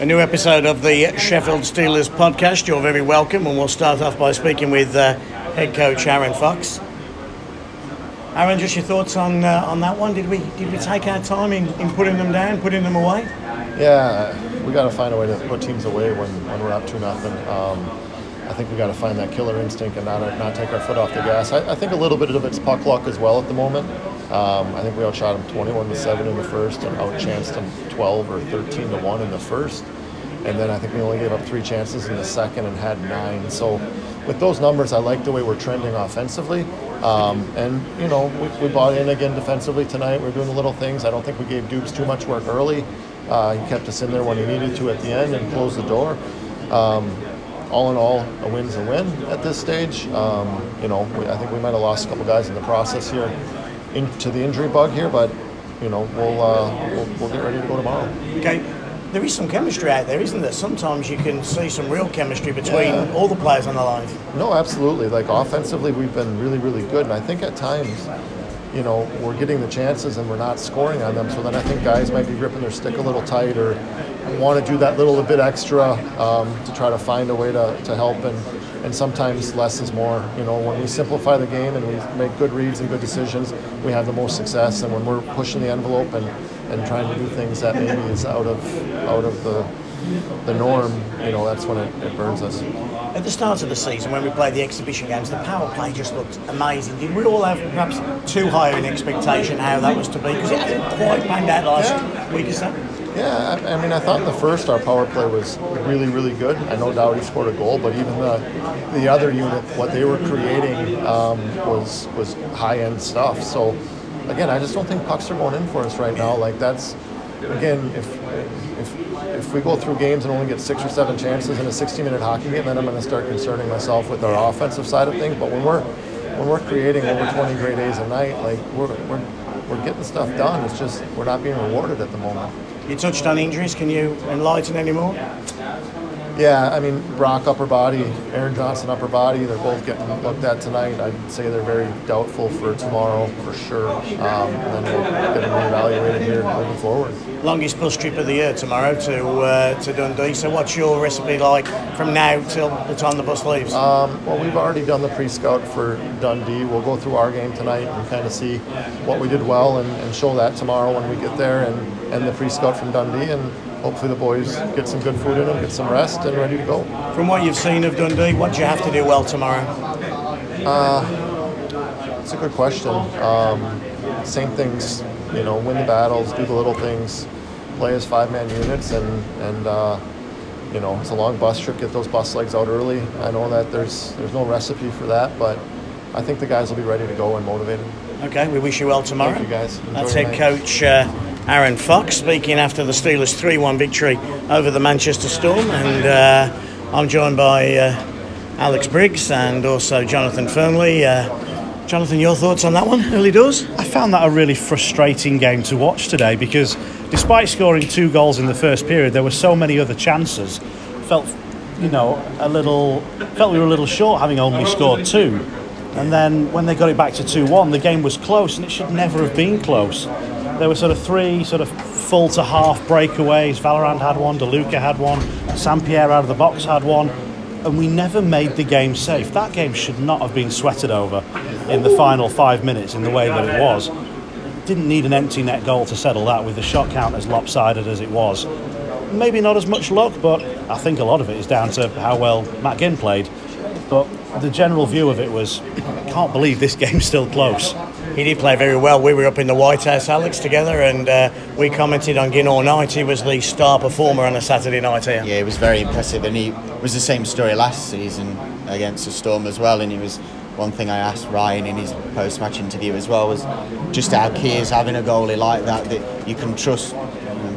a new episode of the Sheffield Steelers podcast. You're very welcome, and we'll start off by speaking with uh, head coach Aaron Fox. Aaron, just your thoughts on uh, on that one? Did we did we take our time in, in putting them down, putting them away? Yeah, we got to find a way to put teams away when, when we're up two nothing. Um, I think we got to find that killer instinct and not not take our foot off the gas. I, I think a little bit of it's puck luck as well at the moment. Um, I think we outshot them 21 to seven in the first and outchanced them 12 or 13 to one in the first. And then I think we only gave up three chances in the second and had nine. So with those numbers, I like the way we're trending offensively. Um, and, you know, we, we, bought in again defensively tonight. We're doing the little things. I don't think we gave Dukes too much work early. Uh, he kept us in there when he needed to at the end and closed the door. Um, all in all, a win's a win at this stage. Um, you know, we, I think we might have lost a couple guys in the process here into the injury bug here, but you know, we'll, uh, we'll, we'll get ready to go tomorrow. Okay there is some chemistry out there, isn't there? Sometimes you can see some real chemistry between yeah. all the players on the line. No, absolutely. Like offensively, we've been really, really good, and I think at times, you know, we're getting the chances and we're not scoring on them. So then I think guys might be gripping their stick a little tight or want to do that little bit extra um, to try to find a way to, to help and and sometimes less is more. You know, when we simplify the game and we make good reads and good decisions, we have the most success. And when we're pushing the envelope and, and trying to do things that maybe is out of out of the the norm, you know, that's when it, it burns us. At the start of the season, when we played the exhibition games, the power play just looked amazing. Did we all have perhaps too high an expectation how that was to be? Because it hasn't quite panned out last yeah. week or so. Yeah, I, I, mean, I thought in the first our power play was really, really good. I know Dowdy scored a goal, but even the the other unit, what they were creating um, was was high end stuff. So again, I just don't think pucks are going in for us right now. Like that's again, if if if we go through games and only get six or seven chances in a 60-minute hockey game, then I'm going to start concerning myself with our offensive side of things. But when we're when we're creating over 20 great A's a night, like we're, we're we're getting stuff done. It's just we're not being rewarded at the moment. You touched on injuries. Can you enlighten any more? Yeah, I mean, Brock upper body, Aaron Johnson upper body, they're both getting looked at tonight. I'd say they're very doubtful for tomorrow for sure. Um, and then we'll get them reevaluated here moving forward. Longest bus trip of the year tomorrow to uh, to Dundee. So, what's your recipe like from now till the time the bus leaves? Um, well, we've already done the pre scout for Dundee. We'll go through our game tonight and kind of see what we did well and, and show that tomorrow when we get there and, and the free scout from Dundee. and hopefully the boys get some good food in them, get some rest, and ready to go. From what you've seen of Dundee, what do you have to do well tomorrow? Uh, it's a good question. Um, same things, you know, win the battles, do the little things, play as five-man units, and and uh, you know, it's a long bus trip. Get those bus legs out early. I know that there's there's no recipe for that, but I think the guys will be ready to go and motivated. Okay, we wish you well tomorrow. Thank you guys. Enjoy That's head coach. Uh, Aaron Fox speaking after the Steelers 3 1 victory over the Manchester Storm. And uh, I'm joined by uh, Alex Briggs and also Jonathan Fernley. Uh, Jonathan, your thoughts on that one, early doors? I found that a really frustrating game to watch today because despite scoring two goals in the first period, there were so many other chances. Felt, you know, a little, felt we were a little short having only scored two. And then when they got it back to 2 1, the game was close and it should never have been close there were sort of three sort of full to half breakaways. Vallerand had one, DeLuca had one, Sam Pierre out of the box had one, and we never made the game safe. That game should not have been sweated over in the final five minutes in the way that it was. Didn't need an empty net goal to settle that with the shot count as lopsided as it was. Maybe not as much luck, but I think a lot of it is down to how well Matt Ginn played. But the general view of it was, can't believe this game's still close he did play very well. We were up in the White House, Alex, together, and uh, we commented on Ginn all night. He was the star performer on a Saturday night here. Yeah, it was very impressive, and he was the same story last season against the Storm as well. And he was one thing I asked Ryan in his post-match interview as well was just how key is having a goalie like that that you can trust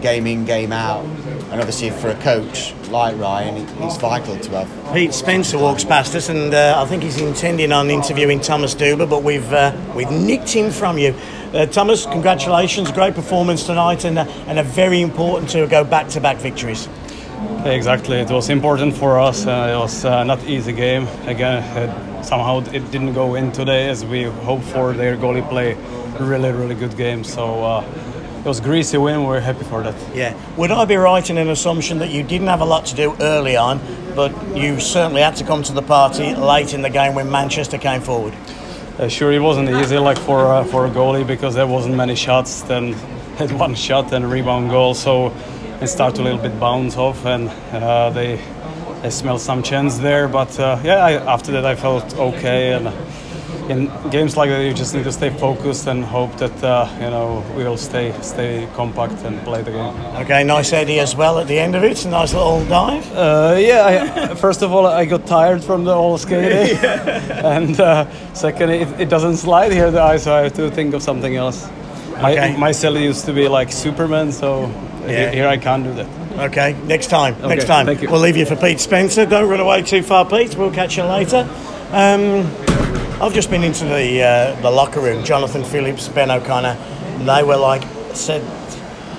game in, game out and obviously for a coach like Ryan, it's vital to have. Pete Spencer walks past us, and uh, I think he's intending on interviewing Thomas Duba, but we've uh, we've nicked him from you. Uh, Thomas, congratulations, great performance tonight, and, uh, and a very important to go back-to-back victories. Exactly, it was important for us. Uh, it was uh, not easy game. Again, somehow it didn't go in today as we hoped for. Their goalie play really, really good game. So was greasy win. We're happy for that. Yeah. Would I be right in an assumption that you didn't have a lot to do early on, but you certainly had to come to the party late in the game when Manchester came forward? Uh, sure, it wasn't easy like for uh, for a goalie because there wasn't many shots. Then had one shot and a rebound goal, so it started a little bit bounce off, and uh, they they smelled some chance there. But uh, yeah, I, after that I felt okay. And in games like that, you just need to stay focused and hope that uh, you know we'll stay stay compact and play the game. Okay, nice Eddie as well at the end of it. Nice little dive. Uh, yeah, I, first of all, I got tired from the whole skating, and uh, second, it, it doesn't slide here the ice, so I have to think of something else. My, Okay. my celly used to be like Superman, so Yeah. he- here I can't do that. Okay, next time. next time. thank you. We'll leave you for Pete Spencer. Don't run away too far, Pete. We'll catch you later. Um, I've just been into the uh, the locker room. Jonathan Phillips, Ben O'Connor. They were like said,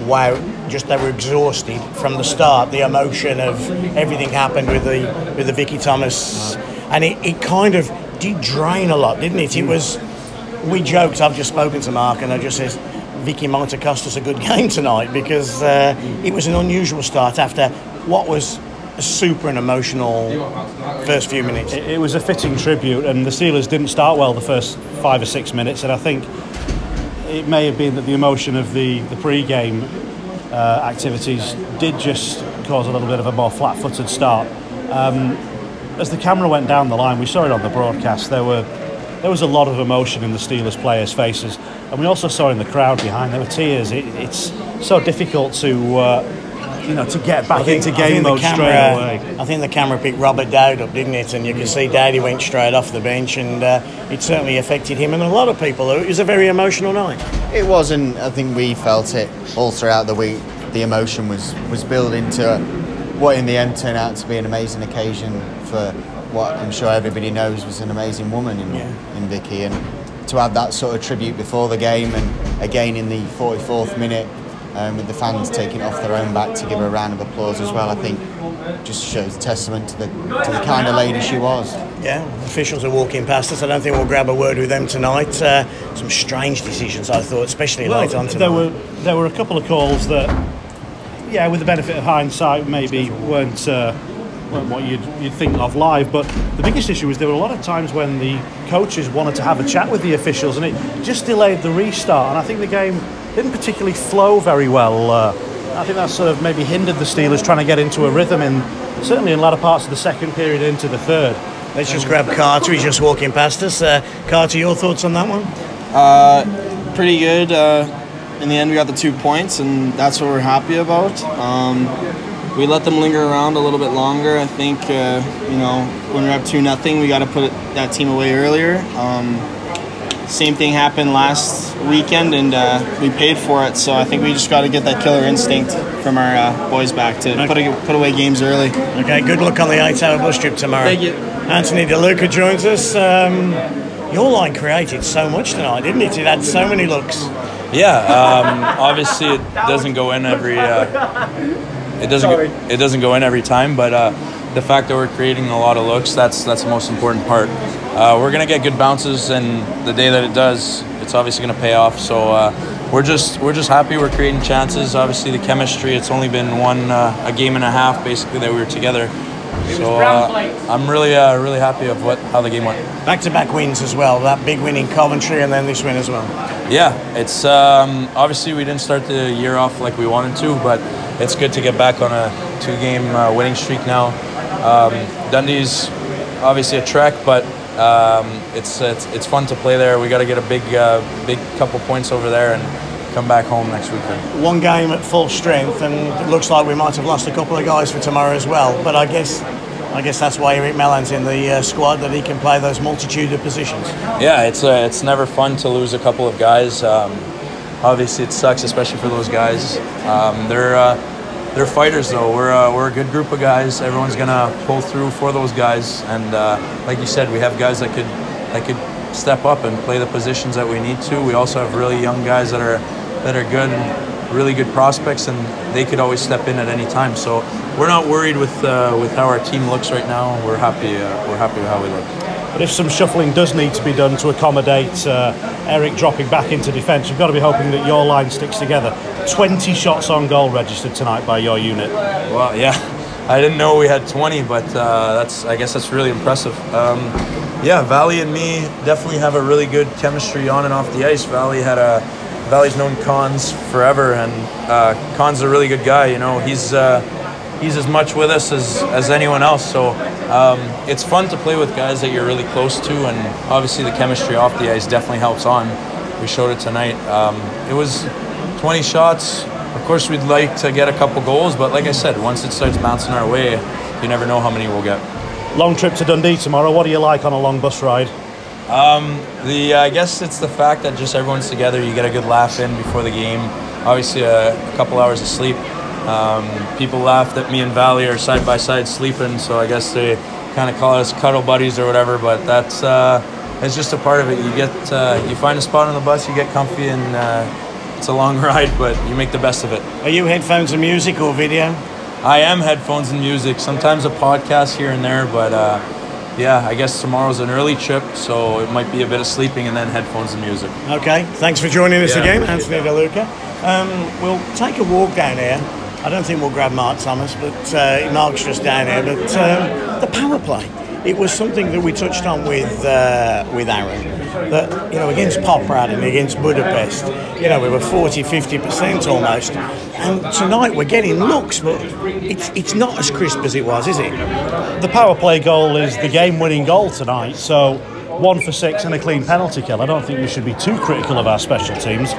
"Wow!" Just they were exhausted from the start. The emotion of everything happened with the with the Vicky Thomas, and it, it kind of did drain a lot, didn't it? It was. We joked. I've just spoken to Mark, and I just says. Vicky might have cost us a good game tonight because uh, it was an unusual start after what was super and emotional first few minutes. It, it was a fitting tribute, and the Steelers didn't start well the first five or six minutes, and I think it may have been that the emotion of the, the pre-game uh, activities did just cause a little bit of a more flat-footed start. Um, as the camera went down the line, we saw it on the broadcast. There were there was a lot of emotion in the Steelers players' faces, and we also saw in the crowd behind there were tears. It, it's so difficult to uh, you know to get back into I game think the mode straight camera, away. I think the camera picked Robert Dowd up, didn't it? And you can see Dowdy went straight off the bench, and uh, it certainly affected him and a lot of people. It was a very emotional night. It wasn't. I think we felt it all throughout the week. The emotion was was building to what in the end turned out to be an amazing occasion for what I'm sure everybody knows was an amazing woman in, in Vicky, and to have that sort of tribute before the game and again in the 44th minute. Um, with the fans taking it off their own back to give her a round of applause as well, I think just shows testament to the to the kind of lady she was. Yeah, officials are walking past us. I don't think we'll grab a word with them tonight. Uh, some strange decisions, I thought, especially late on tonight. there were there were a couple of calls that, yeah, with the benefit of hindsight, maybe weren't uh, weren't what you'd you'd think of live. But the biggest issue was there were a lot of times when the coaches wanted to have a chat with the officials, and it just delayed the restart. And I think the game didn't particularly flow very well. Uh, I think that sort of maybe hindered the Steelers trying to get into a rhythm in certainly in latter parts of the second period into the third. Let's just grab Carter. He's just walking past us. Uh, Carter, your thoughts on that one? pretty good. Uh, in the end, we got the two points, and that's what we're happy about. Um, we let them linger around a little bit longer. I think uh, you know when we're up two nothing, we got to put that team away earlier. Um, same thing happened last weekend, and uh, we paid for it. So I think we just got to get that killer instinct from our uh, boys back to put, a, put away games early. Okay, good luck on the eight-hour bus trip tomorrow. Thank you. Anthony DeLuca joins us. Um, your line created so much tonight, didn't it? It had so many looks. Yeah, um, obviously it doesn't go in every. Uh, it doesn't. Go, it doesn't go in every time, but uh, the fact that we're creating a lot of looks that's that's the most important part. Uh, we're gonna get good bounces, and the day that it does, it's obviously gonna pay off. So uh, we're just we're just happy we're creating chances. Obviously the chemistry. It's only been one uh, a game and a half basically that we were together. So uh, I'm really uh, really happy of what how the game went. Back-to-back wins as well. That big win in Coventry and then this win as well. Yeah, it's um, obviously we didn't start the year off like we wanted to, but it's good to get back on a two-game uh, winning streak now. Um, Dundee's obviously a trek, but um, it's, it's it's fun to play there. We got to get a big uh, big couple points over there and come back home next weekend. One game at full strength, and it looks like we might have lost a couple of guys for tomorrow as well. But I guess, I guess that's why Eric Mellon's in the uh, squad that he can play those multitude of positions. Yeah, it's uh, it's never fun to lose a couple of guys. Um, obviously, it sucks, especially for those guys. Um, they're uh, they're fighters, though. We're uh, we're a good group of guys. Everyone's gonna pull through for those guys, and uh, like you said, we have guys that could that could step up and play the positions that we need to. We also have really young guys that are that are good really good prospects, and they could always step in at any time. So we're not worried with uh, with how our team looks right now. We're happy. Uh, we're happy with how we look. But if some shuffling does need to be done to accommodate uh, Eric dropping back into defence, you've got to be hoping that your line sticks together. 20 shots on goal registered tonight by your unit. Well, yeah, I didn't know we had 20, but uh, that's I guess that's really impressive. Um, yeah, Valley and me definitely have a really good chemistry on and off the ice. Valley had a Valley's known Cons forever, and uh, Cons a really good guy. You know, he's uh, he's as much with us as, as anyone else. So um, it's fun to play with guys that you're really close to, and obviously the chemistry off the ice definitely helps on. We showed it tonight. Um, it was 20 shots. Of course, we'd like to get a couple goals, but like I said, once it starts bouncing our way, you never know how many we'll get. Long trip to Dundee tomorrow. What do you like on a long bus ride? Um, the I guess it's the fact that just everyone's together. You get a good laugh in before the game. Obviously, a, a couple hours of sleep. Um, people laugh that me and Valley are side by side sleeping, so I guess they kind of call us cuddle buddies or whatever. But that's uh, it's just a part of it. You get uh, you find a spot on the bus, you get comfy, and uh, it's a long ride, but you make the best of it. Are you headphones and music or video? I am headphones and music. Sometimes a podcast here and there, but uh, yeah, I guess tomorrow's an early trip, so it might be a bit of sleeping and then headphones and music. Okay, thanks for joining us Yeah, again, Anthony DeLuca. Um, we'll take a walk down here. I don't think we'll grab Mark Thomas, but uh, Mark's just down here. But um, the power play, it was something that we touched on with uh, with Aaron. That you know, against Poprad and against Budapest, you know, we were 40, 50 percent almost. And tonight we're getting looks, but it's it's not as crisp as it was, is it? The power play goal is the game winning goal tonight, so one for six and a clean penalty kill. I don't think we should be too critical of our special teams.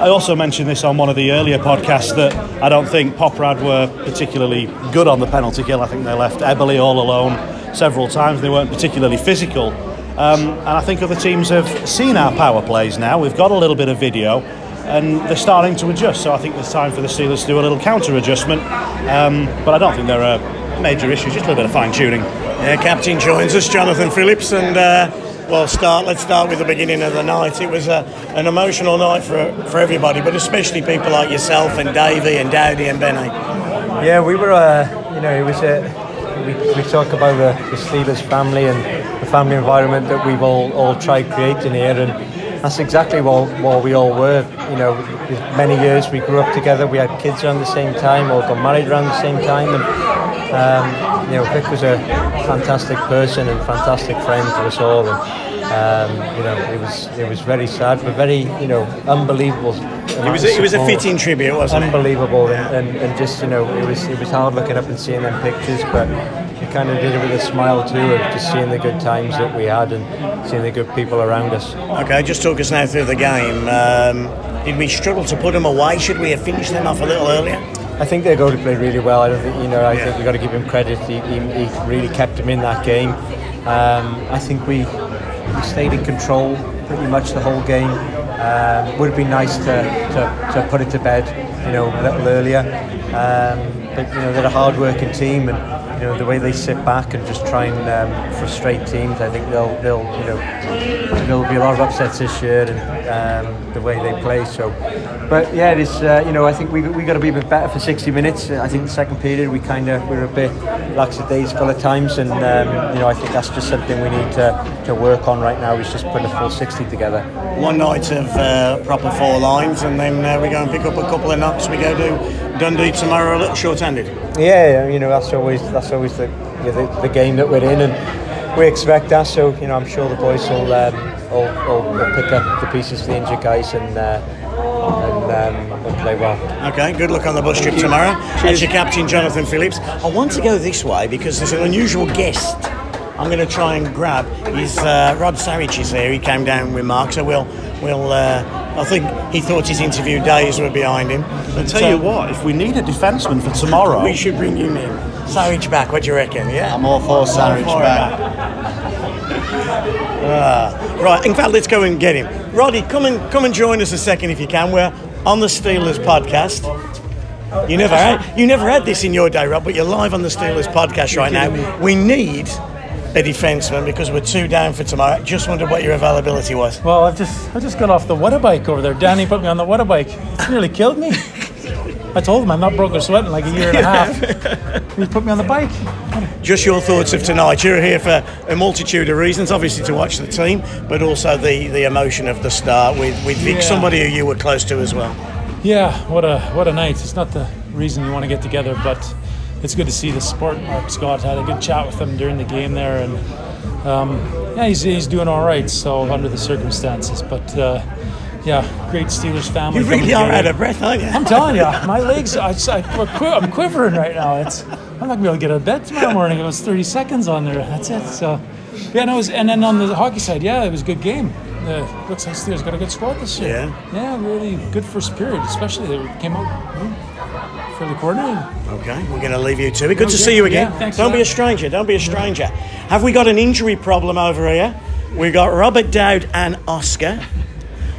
I also mentioned this on one of the earlier podcasts that I don't think Poprad were particularly good on the penalty kill. I think they left Eberle all alone several times. They weren't particularly physical. Um, and I think other teams have seen our power plays now. We've got a little bit of video and they're starting to adjust. So I think it's time for the Steelers to do a little counter adjustment. Um, but I don't think there are major issues, just a little bit of fine tuning. Yeah, captain joins us, Jonathan Phillips, and uh, well, start. Let's start with the beginning of the night. It was a, an emotional night for for everybody, but especially people like yourself and Davey and Dowdy and Benny. Yeah, we were, uh, you know, it was a, we, we talk about the, the Steelers family and the family environment that we've all, all tried creating here, and that's exactly what, what we all were. You know, many years we grew up together, we had kids around the same time, all got married around the same time, and um, you know, Vic was a fantastic person and fantastic friend to us all. And, um, you know, it was it was very sad, but very you know unbelievable. It was a, it was a fitting tribute, wasn't it? unbelievable and, and, and just you know it was it was hard looking up and seeing them pictures but kind of did it with a smile too of just seeing the good times that we had and seeing the good people around us. Okay, just talk us now through the game. Um, did we struggle to put them away? Should we have finished them off a little earlier? I think they their goalie played really well. I don't think you know I think we've got to give him credit. He, he, he really kept him in that game. Um, I think we we stayed in control pretty much the whole game. Um, would have been nice to, to, to put it to bed you know a little earlier. Um, but you know they're a hard working team and you know the way they sit back and just try and um, frustrate teams I think they'll they'll you know there'll be a lot of upsets this year and um, the way they play so. But yeah it's uh, you know I think we we got to be a bit better for 60 minutes. I think the second period we kind of we were a bit lackadaisical at times and um, you know I think that's just something we need to, to work on right now is just putting a full 60 together. One night of uh, proper four lines, and then uh, we go and pick up a couple of knocks. We go to Dundee tomorrow, a little short-handed. Yeah, you know that's always that's always the, you know, the the game that we're in, and we expect that. So you know, I'm sure the boys will um, will, will, will pick up the pieces for the injured guys and uh, and um, play well. Okay, good luck on the bus trip tomorrow. As your captain, Jonathan Phillips. I want to go this way because there's an unusual guest. I'm going to try and grab. He's uh, Rod Sarich is here. He came down with Mark, so we'll we'll. Uh, I think he thought his interview days were behind him. I'll tell you what, if we need a defenseman for tomorrow, we should bring him in. Sarich back. What do you reckon? Yeah, I'm all for Sarich for back. Ah, right. In fact, let's go and get him. Roddy, come and come and join us a second if you can. We're on the Steelers podcast. You never had you never had this in your day, Rob, but you're live on the Steelers podcast right now. We need a defenseman because we're two down for tomorrow. Just wondered what your availability was. Well, I've just I just got off the water bike over there. Danny put me on the water bike. It nearly killed me. I told him I'm not broke or sweating like a year and a half. he put me on the bike. Just your thoughts of tonight. You're here for a multitude of reasons, obviously to watch the team, but also the, the emotion of the start with, with Vic, Yeah. somebody who you were close to as well. Yeah, what a what a night. It's not the reason you want to get together, but it's good to see the support. Mark Scott had a good chat with him during the game there, and um, yeah, he's, he's doing all right. So under the circumstances, but uh, yeah, great Steelers family. You really are out of breath, aren't you? I'm telling you, my legs. I, I'm quivering right now. It's I'm not gonna be able to get out of bed tomorrow morning. It was 30 seconds on there. That's it. So yeah, no, it was, and then on the hockey side, yeah, it was a good game. Uh, looks like Steelers got a good squad this year. Yeah. Yeah, really good first period, especially they came out fairly coordinated. Okay, we're going to leave you to it. Good to Okay, see you again. yeah, thanks don't for be a stranger. Don't be a stranger. Have we got an injury problem over here? We've got Robert Dowd and Oscar.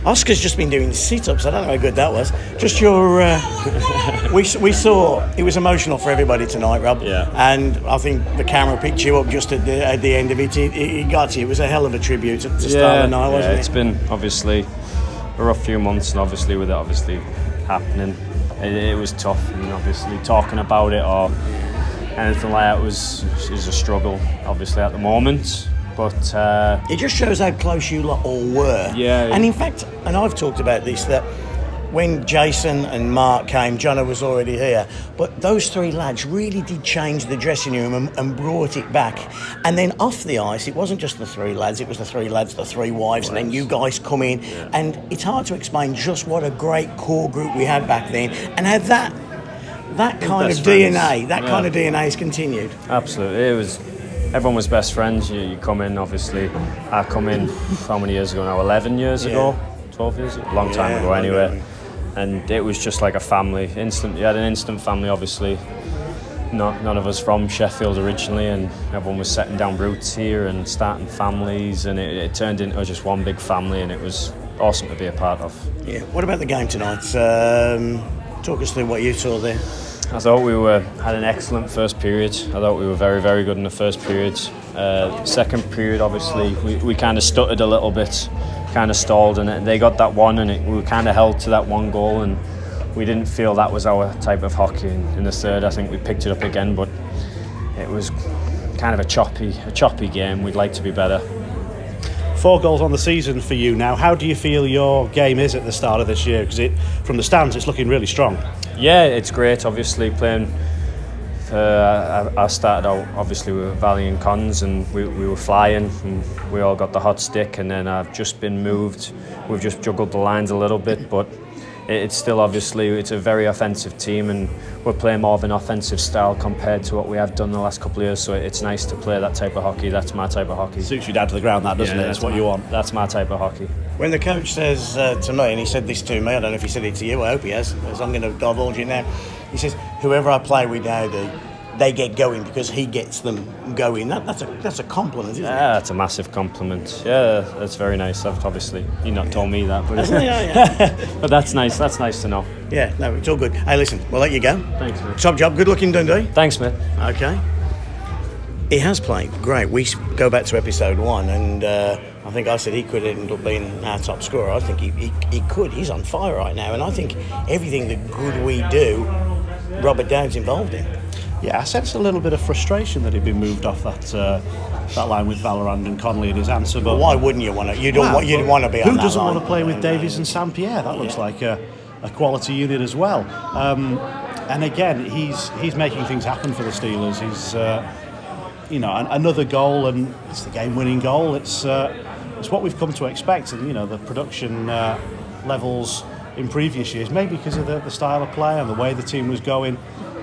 Oscar's just been doing sit-ups. I don't know how good that was. Just your, uh, we, we saw it was emotional for everybody tonight, Rob. Yeah. And I think the camera picked you up just at the at the end of it. It, it got you. It was a hell of a tribute at the start the night, wasn't yeah, it? it's been obviously a rough few months, and obviously with it obviously happening, it, it was tough. And obviously talking about it or anything like that was is a struggle, obviously at the moment. But uh, It just shows how close you lot all were. Yeah. And in fact, and I've talked about this, that when Jason and Mark came, Jono was already here, but those three lads really did change the dressing room and, and brought it back. And then off the ice, it wasn't just the three lads, it was the three lads, the three wives, and then you guys come in. And it's hard to explain just what a great core group we had back then and how that. That kind of friends. DNA, that kind of DNA has continued. Absolutely, it was. Everyone was best friends. You, you come in, obviously. I come in how many years ago now? Eleven years ago, twelve years, ago? long time Yeah, ago. Anyway. And it was just like a family. Instant. You had an instant family, obviously. Not, none of us from Sheffield originally, and everyone was setting down roots here and starting families, and it, it turned into just one big family, and it was awesome to be a part of. Yeah. What about the game tonight? Um, talk us through what you saw there. I thought we were had an excellent first period. I thought we were very, very good in the first period. Uh, second period, obviously, we, we kind of stuttered a little bit, kind of stalled, and they got that one, and it, we were kind of held to that one goal, and we didn't feel that was our type of hockey. In, in the third, I think we picked it up again, but it was kind of a choppy, a choppy game. We'd like to be better. Four goals on the season for you now. How do you feel your game is at the start of this year? Because it, from the stands, it's looking really strong. Yeah, it's great. Obviously, playing. Uh, I, I started out obviously with Valley and Cons, and we, we were flying, and we all got the hot stick. And then I've just been moved. We've just juggled the lines a little bit, but it's still obviously it's a very offensive team, and we're playing more of an offensive style compared to what we have done the last couple of years. So it's nice to play that type of hockey. That's my type of hockey. Suits you down to the ground, that doesn't Yeah, it? It's that's what my- you want. That's my type of hockey. When the coach says uh, to me, and he said this to me, I don't know if he said it to you, I hope he has, as I'm going to divulge it now. He says, whoever I play with now, they, they get going because he gets them going. That, that's, a, that's a compliment, isn't Yeah, that's a massive compliment. Yeah, that's very nice. I've obviously you not told me that, but Hasn't? Yeah, but that's nice. That's nice to know. Yeah, no, it's all good. Hey, listen, we'll let you go. Thanks, mate. Top job, good luck in Dundee. Thanks, mate. Okay. He has played great. We go back to episode one, and uh, I think I said he could end up being our top scorer. I think he, he, he could. He's on fire right now, and I think everything the good we do, Robert Dowd's involved in. Yeah, I sense a little bit of frustration that he'd been moved off that uh, that line with Vallerand and Connolly in his answer. But Why wouldn't you want to? You don't want. You'd want to be Who on that doesn't line. want to play with Davies and Sam Pierre? That looks like a, a quality unit as well. Um, and again, he's he's making things happen for the Steelers. He's uh, you know an, another goal, and it's the game-winning goal. It's uh, it's what we've come to expect, and you know the production uh, levels in previous years, maybe because of the, the style of play and the way the team was going.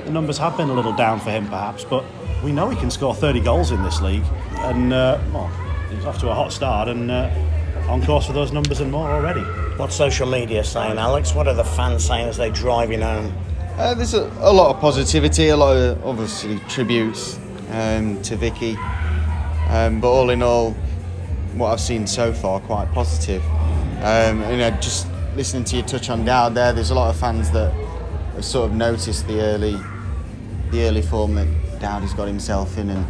The numbers have been a little down for him, perhaps, but we know he can score 30 goals in this league, and uh, well, he's off to a hot start and uh, on course for those numbers and more already. What's social media saying, Alex? What are the fans saying as they drive in home? Uh, there's a, a lot of positivity, a lot of obviously tributes um, to Vicky, um, but all in all, what I've seen so far quite positive. Um, you know, just listening to you touch on Dowd there, there's a lot of fans that sort of noticed the early, the early form that Dowdy's got himself in, and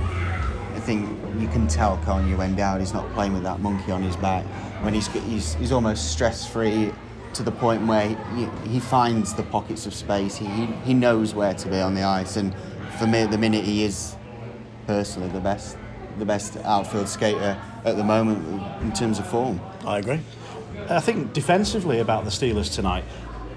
I think you can tell, can't you, when Dowdy's not playing with that monkey on his back, when he's he's, he's almost stress free to the point where he, he finds the pockets of space. He, he, he knows where to be on the ice, and for me, at the minute, he is personally the best the best outfield skater at the moment in terms of form. I agree. I think defensively about the Steelers tonight.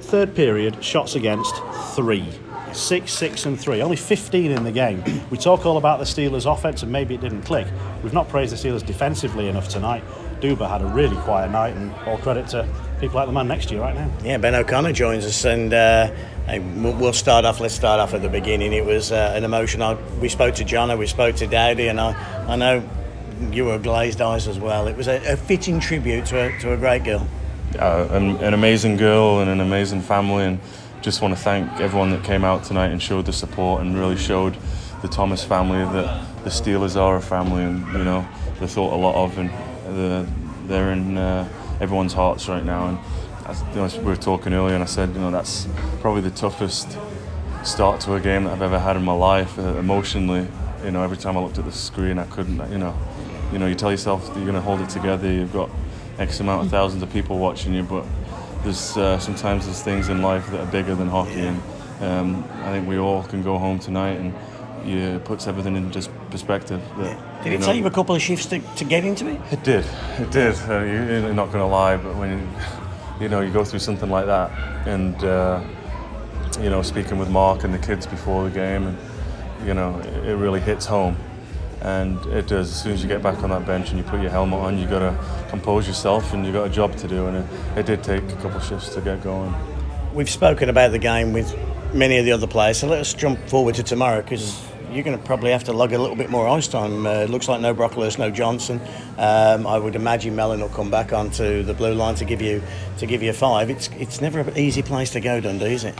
Third period, shots against three. Six, six, and three. Only 15 in the game. We talk all about the Steelers' offense, and maybe it didn't click. We've not praised the Steelers defensively enough tonight. Duba had a really quiet night, and all credit to people like the man next to you right now. Yeah, Ben O'Connor joins us, and uh, we'll start off. Let's start off at the beginning. It was uh, an emotion. I, we spoke to John, we spoke to Dowdy, and I, I know you were glazed eyes as well. It was a, a fitting tribute to a, to a great girl. Uh, an, an amazing girl and an amazing family, and just want to thank everyone that came out tonight and showed the support and really showed the Thomas family that the Steelers are a family, and you know they're thought a lot of, and the, they're in uh, everyone's hearts right now. And as, you know, we were talking earlier, and I said, you know, that's probably the toughest start to a game that I've ever had in my life, uh, emotionally. You know, every time I looked at the screen, I couldn't. You know, you know, you tell yourself that you're going to hold it together. You've got X amount of thousands of people watching you, but there's uh, sometimes there's things in life that are bigger than hockey, and um, I think we all can go home tonight and yeah, it puts everything in just perspective. That, did it know, take you a couple of shifts to, to get into it? It did. It did. Uh, you, are not going to lie, but when you, you know you go through something like that, and uh, you know speaking with Mark and the kids before the game, and you know it really hits home. And it does. As soon as you get back on that bench and you put your helmet on, you got to compose yourself, and you've got a job to do. And it, it did take a couple of shifts to get going. We've spoken about the game with many of the other players, so let us jump forward to tomorrow because you're going to probably have to lug a little bit more ice time. Uh, looks like no Brocklehurst, no Johnson. Um, I would imagine Mellon will come back onto the blue line to give you to give you a five. It's it's never an easy place to go, Dundee, is it?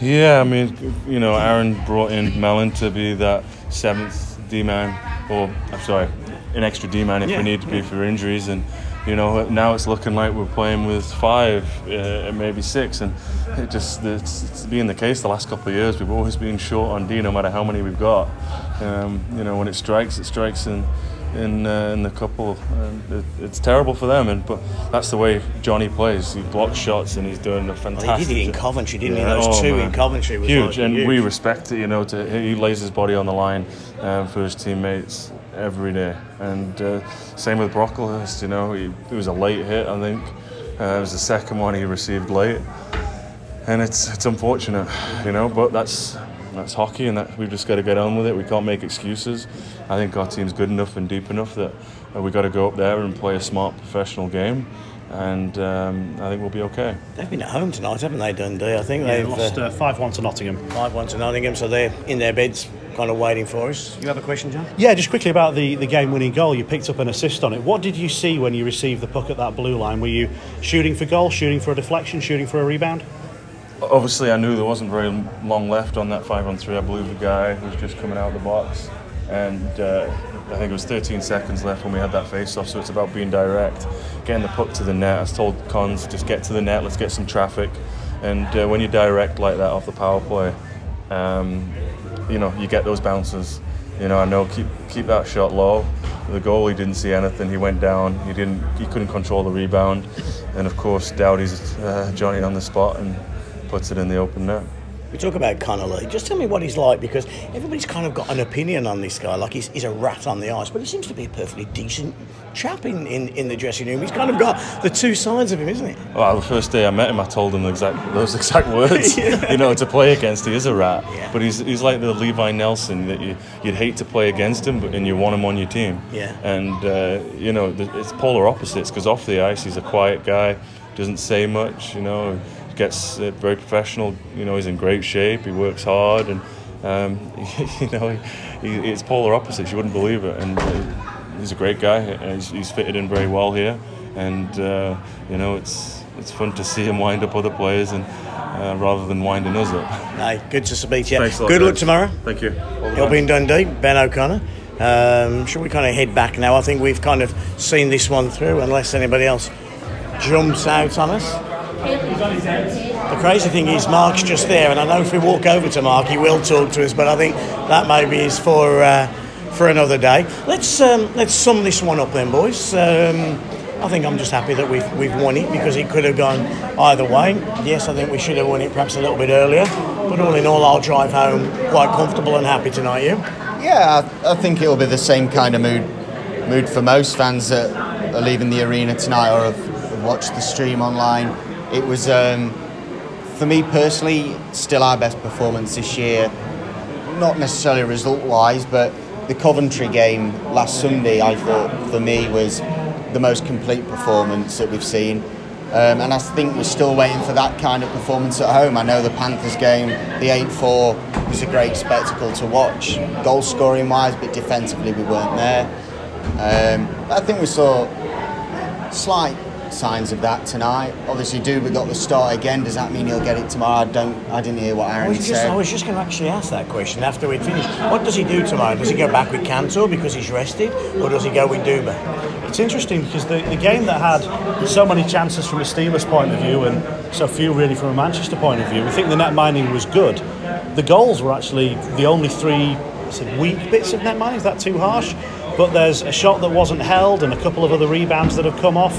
Yeah, I mean, you know, Aaron brought in Mellon to be that seventh D man, or I'm sorry, an extra D man if yeah, we need to be for injuries and you know, now it's looking like we're playing with five, uh, maybe six, and it just it's, it's been the case the last couple of years. We've always been short on D, no matter how many we've got. Um, you know, when it strikes, it strikes in in uh, in the couple, and it, it's terrible for them. And but that's the way Johnny plays. He blocks shots, and he's doing a fantastic. Well, he did it in Coventry, didn't yeah. he? Those oh, two man. in Coventry was huge, like and huge. we respect it. You know, to, he lays his body on the line um, for his teammates every day. And uh, same with Brocklehurst, you know, he, it was a late hit, I think. Uh, it was the second one he received late. And it's it's unfortunate, you know, but that's that's hockey and that we've just got to get on with it. We can't make excuses. I think our team's good enough and deep enough that uh, we've got to go up there and play a smart professional game and um, I think we'll be okay. They've been at home tonight, haven't they, Dundee? I think yeah, they've lost uh, five one to Nottingham. Five one to Nottingham, so they're in their beds, kind of waiting for us. You have a question, John? Yeah, just quickly about the, the game-winning goal. You picked up an assist on it. What did you see when you received the puck at that blue line? Were you shooting for goal, shooting for a deflection, shooting for a rebound? Obviously, I knew there wasn't very long left on that five on three. I believe the guy was just coming out of the box, and. Uh, I think it was 13 seconds left when we had that face off, so it's about being direct, getting the puck to the net. I told Cons, just get to the net, let's get some traffic. And uh, when you direct like that off the power play, um, you know, you get those bounces. You know, I know keep keep that shot low. The goalie didn't see anything. He went down. He didn't. He couldn't control the rebound. And of course, Dowdy's uh, Johnny on the spot and puts it in the open net. We talk about Connolly. Just tell me what he's like because everybody's kind of got an opinion on this guy. Like he's, he's a rat on the ice, but he seems to be a perfectly decent chap in, in, in the dressing room. He's kind of got the two sides of him, isn't he? Well, the first day I met him, I told him exact, those exact words. yeah. You know, to play against, he is a rat. Yeah. But he's, he's like the Levi Nelson that you, you'd hate to play against him, but and you want him on your team. Yeah. And, uh, you know, it's polar opposites because off the ice, he's a quiet guy, doesn't say much, you know gets uh, very professional. You know, he's in great shape. He works hard, and um, you know, he, he, it's polar opposites. You wouldn't believe it. And uh, he's a great guy. He's, he's, fitted in very well here, and uh, you know, it's it's fun to see him wind up other players and. Uh, rather than winding us up. Hey, good to meet you. Thanks good luck tomorrow. Thank you. He'll be in Dundee, Ben O'Connor. Um, should we kind of head back now? I think we've kind of seen this one through, unless anybody else jumps out on us. The crazy thing is, Mark's just there, and I know if we walk over to Mark, he will talk to us. But I think that maybe is for uh, for another day. Let's um, let's sum this one up then, boys. Um, I think I'm just happy that we've, we've won it because it could have gone either way. Yes, I think we should have won it perhaps a little bit earlier, but all in all, I'll drive home quite comfortable and happy tonight. You? Yeah, I, I think it'll be the same kind of mood mood for most fans that are leaving the arena tonight or have watched the stream online. It was, um, for me personally, still our best performance this year. Not necessarily result wise, but the Coventry game last Sunday, I thought for me was the most complete performance that we've seen. Um, and I think we're still waiting for that kind of performance at home. I know the Panthers game, the 8 4, was a great spectacle to watch, goal scoring wise, but defensively we weren't there. Um, I think we saw slight signs of that tonight. Obviously, Duba got the start again. Does that mean he'll get it tomorrow? I don't. I didn't hear what I Aaron was, just, said. I was just going to actually ask that question after we'd finished. What does he do tomorrow? Does he go back with Cantor because he's rested, or does he go with Duba? It's interesting because the, the game that had so many chances from a Steelers point of view and so few really from a Manchester point of view, we think the net mining was good. The goals were actually the only three said, weak bits of net mining. Is that too harsh? But there's a shot that wasn't held and a couple of other rebounds that have come off.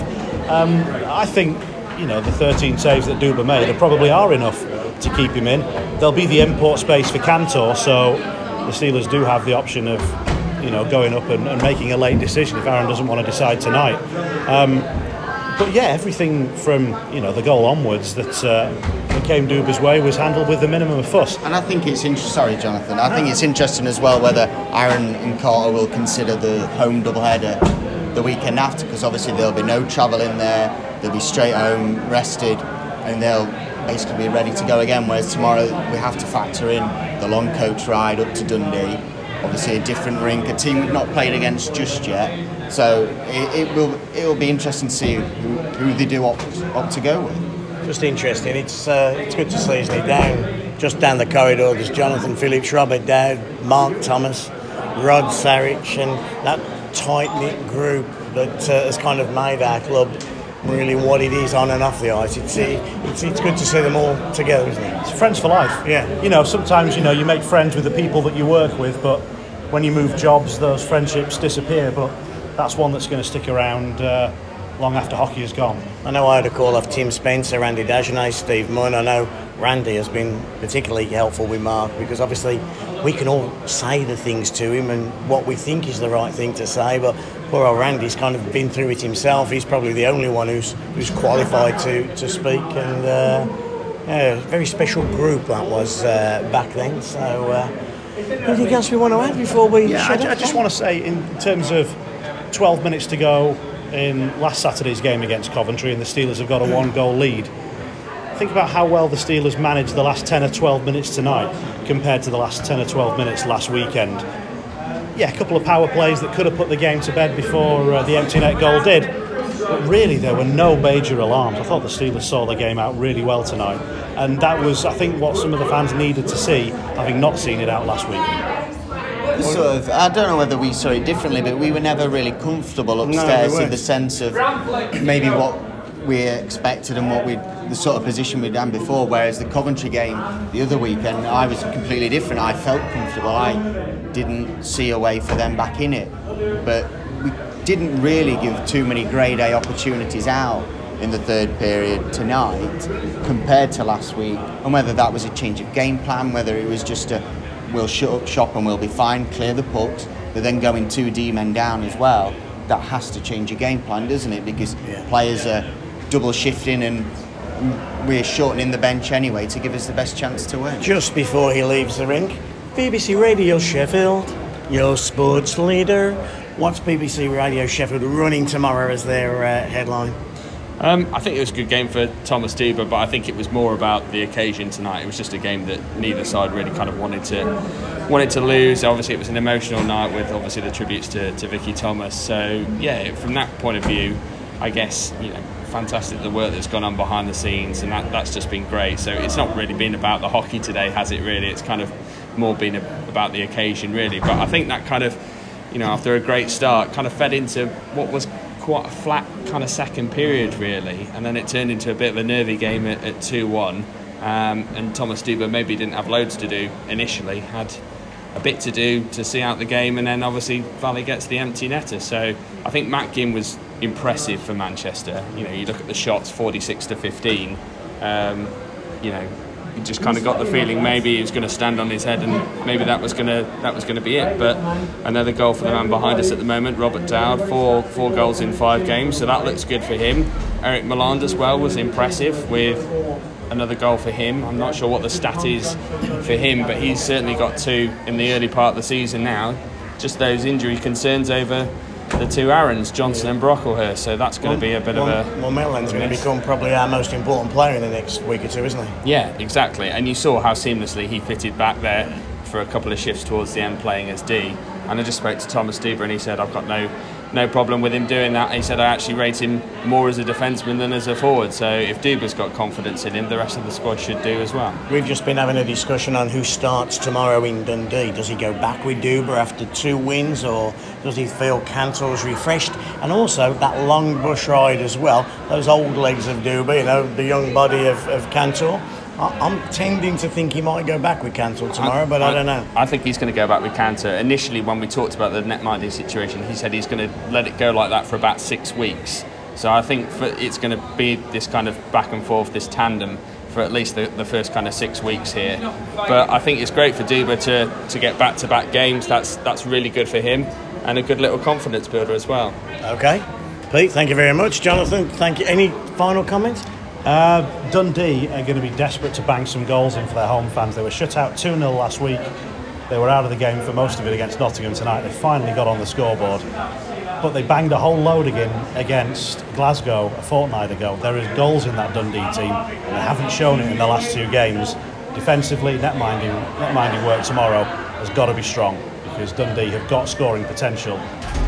Um, I think you know the 13 saves that Duba made are probably are enough to keep him in. There'll be the import space for Cantor, so the Steelers do have the option of you know going up and, and making a late decision if Aaron doesn't want to decide tonight. Um, but yeah, everything from you know the goal onwards that, uh, that came Duba's way was handled with the minimum of fuss. And I think it's interesting. Sorry, Jonathan. I think it's interesting as well whether Aaron and Carter will consider the home doubleheader the weekend after, because obviously there'll be no travel in there. They'll be straight home, rested, and they'll basically be ready to go again. Whereas tomorrow we have to factor in the long coach ride up to Dundee. Obviously, a different rink, a team we've not played against just yet. So it, it will it will be interesting to see who, who they do opt, opt to go with. Just interesting. It's uh, it's good to see, isn't it? Down just down the corridor, there's Jonathan Phillips, Robert Dowd, Mark Thomas, Rod Sarich, and that tight knit group that uh, has kind of made our club really what it is on and off the ice. It's, it's, it's good to see them all together, isn't it? It's friends for life. Yeah. You know, sometimes you know you make friends with the people that you work with, but when you move jobs, those friendships disappear. But that's one that's going to stick around uh, long after hockey is gone. I know I had a call off Tim Spencer, Randy Dagenet, Steve Munn. I know Randy has been particularly helpful with Mark because obviously we can all say the things to him and what we think is the right thing to say, but poor old Randy's kind of been through it himself. He's probably the only one who's who's qualified to, to speak, and uh, yeah, very special group that was uh, back then. So, uh, anything else we want to add before we? Yeah, I, I just want to say in terms of 12 minutes to go in last Saturday's game against Coventry, and the Steelers have got a one-goal lead. Think about how well the Steelers managed the last 10 or 12 minutes tonight compared to the last 10 or 12 minutes last weekend. Yeah, a couple of power plays that could have put the game to bed before uh, the empty net goal did. But really, there were no major alarms. I thought the Steelers saw the game out really well tonight. And that was, I think, what some of the fans needed to see, having not seen it out last week. Sort of, I don't know whether we saw it differently, but we were never really comfortable upstairs weren't. in the sense of maybe what we expected and what we the sort of position we'd done before. Whereas the Coventry game the other weekend, I was completely different. I felt comfortable. I didn't see a way for them back in it, but we didn't really give too many grade A opportunities out in the third period tonight compared to last week. And whether that was a change of game plan, whether it was just a we'll shut up shop and we'll be fine, clear the pucks, but then going two D men down as well. That has to change your game plan, doesn't it? Because players are double shifting and we're shortening the bench anyway to give us the best chance to win. Just before he leaves the rink, BBC Radio Sheffield, your sports leader. What's BBC Radio Sheffield running tomorrow as their uh, headline? Um, I think it was a good game for Thomas Duba, but I think it was more about the occasion tonight. It was just a game that neither side really kind of wanted to wanted to lose. Obviously, it was an emotional night with obviously the tributes to, to Vicky Thomas. So yeah, from that point of view, I guess you know fantastic the work that's gone on behind the scenes, and that, that's just been great. So it's not really been about the hockey today, has it? Really, it's kind of more been about the occasion, really. But I think that kind of, you know, after a great start, kind of fed into what was quite a flat kind of second period, really, and then it turned into a bit of a nervy game at, two one. Um, and Thomas Duba maybe didn't have loads to do initially, had a bit to do to see out the game, and then obviously Valley gets the empty netter. So I think Matt Ginn was impressive for Manchester. You know, you look at the shots, 46 to 15. Um, you know, you just kind of got the feeling maybe he was going to stand on his head and maybe that was going to that was going to be it. But another goal for the man behind us at the moment, Robert Dowd, four four goals in five games, so that looks good for him. Eric Malland as well was impressive with another goal for him. I'm not sure what the stat is for him, but he's certainly got two in the early part of the season now. Just those injury concerns over the two Aarons, Johnson and Brocklehurst. So that's going to be a bit well, of a. Well, Maitland's going to become probably our most important player in the next week or two, isn't he? Yeah, exactly. And you saw how seamlessly he fitted back there for a couple of shifts towards the end, playing as D. And I just spoke to Thomas Duba, and he said, "I've got no." No problem with him doing that. He said, I actually rate him more as a defenseman than as a forward. So if Duba's got confidence in him, the rest of the squad should do as well. We've just been having a discussion on who starts tomorrow in Dundee. Does he go back with Duba after two wins, or does he feel Cantor's refreshed? And also that long bush ride as well. Those old legs of Duba, you know, the young body of, of Cantor. I- I'm tending to think he might go back with Cantor tomorrow, but I, don't know. I think he's going to go back with Cantor. Initially, when we talked about the netminding situation, he said he's going to let it go like that for about six weeks. So I think for, it's going to be this kind of back and forth, this tandem for at least the, the first kind of six weeks here. But I think it's great for Duba to, to get back to back games. That's that's really good for him and a good little confidence builder as well. Okay. Pete, thank you very much. Jonathan, thank you. Any final comments? Uh, Dundee are going to be desperate to bang some goals in for their home fans. They were shut out 2 0 last week. They were out of the game for most of it against Nottingham tonight. They finally got on the scoreboard. But they banged a whole load again against Glasgow a fortnight ago. There is goals in that Dundee team, and they haven't shown it in the last two games. Defensively, netminding, netminding work tomorrow has got to be strong because Dundee have got scoring potential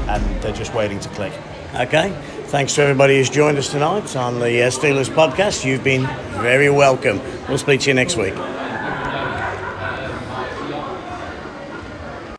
and they're just waiting to click. Okay. Thanks to everybody who's joined us tonight on the uh, Steelers podcast. You've been very welcome. We'll speak to you next week.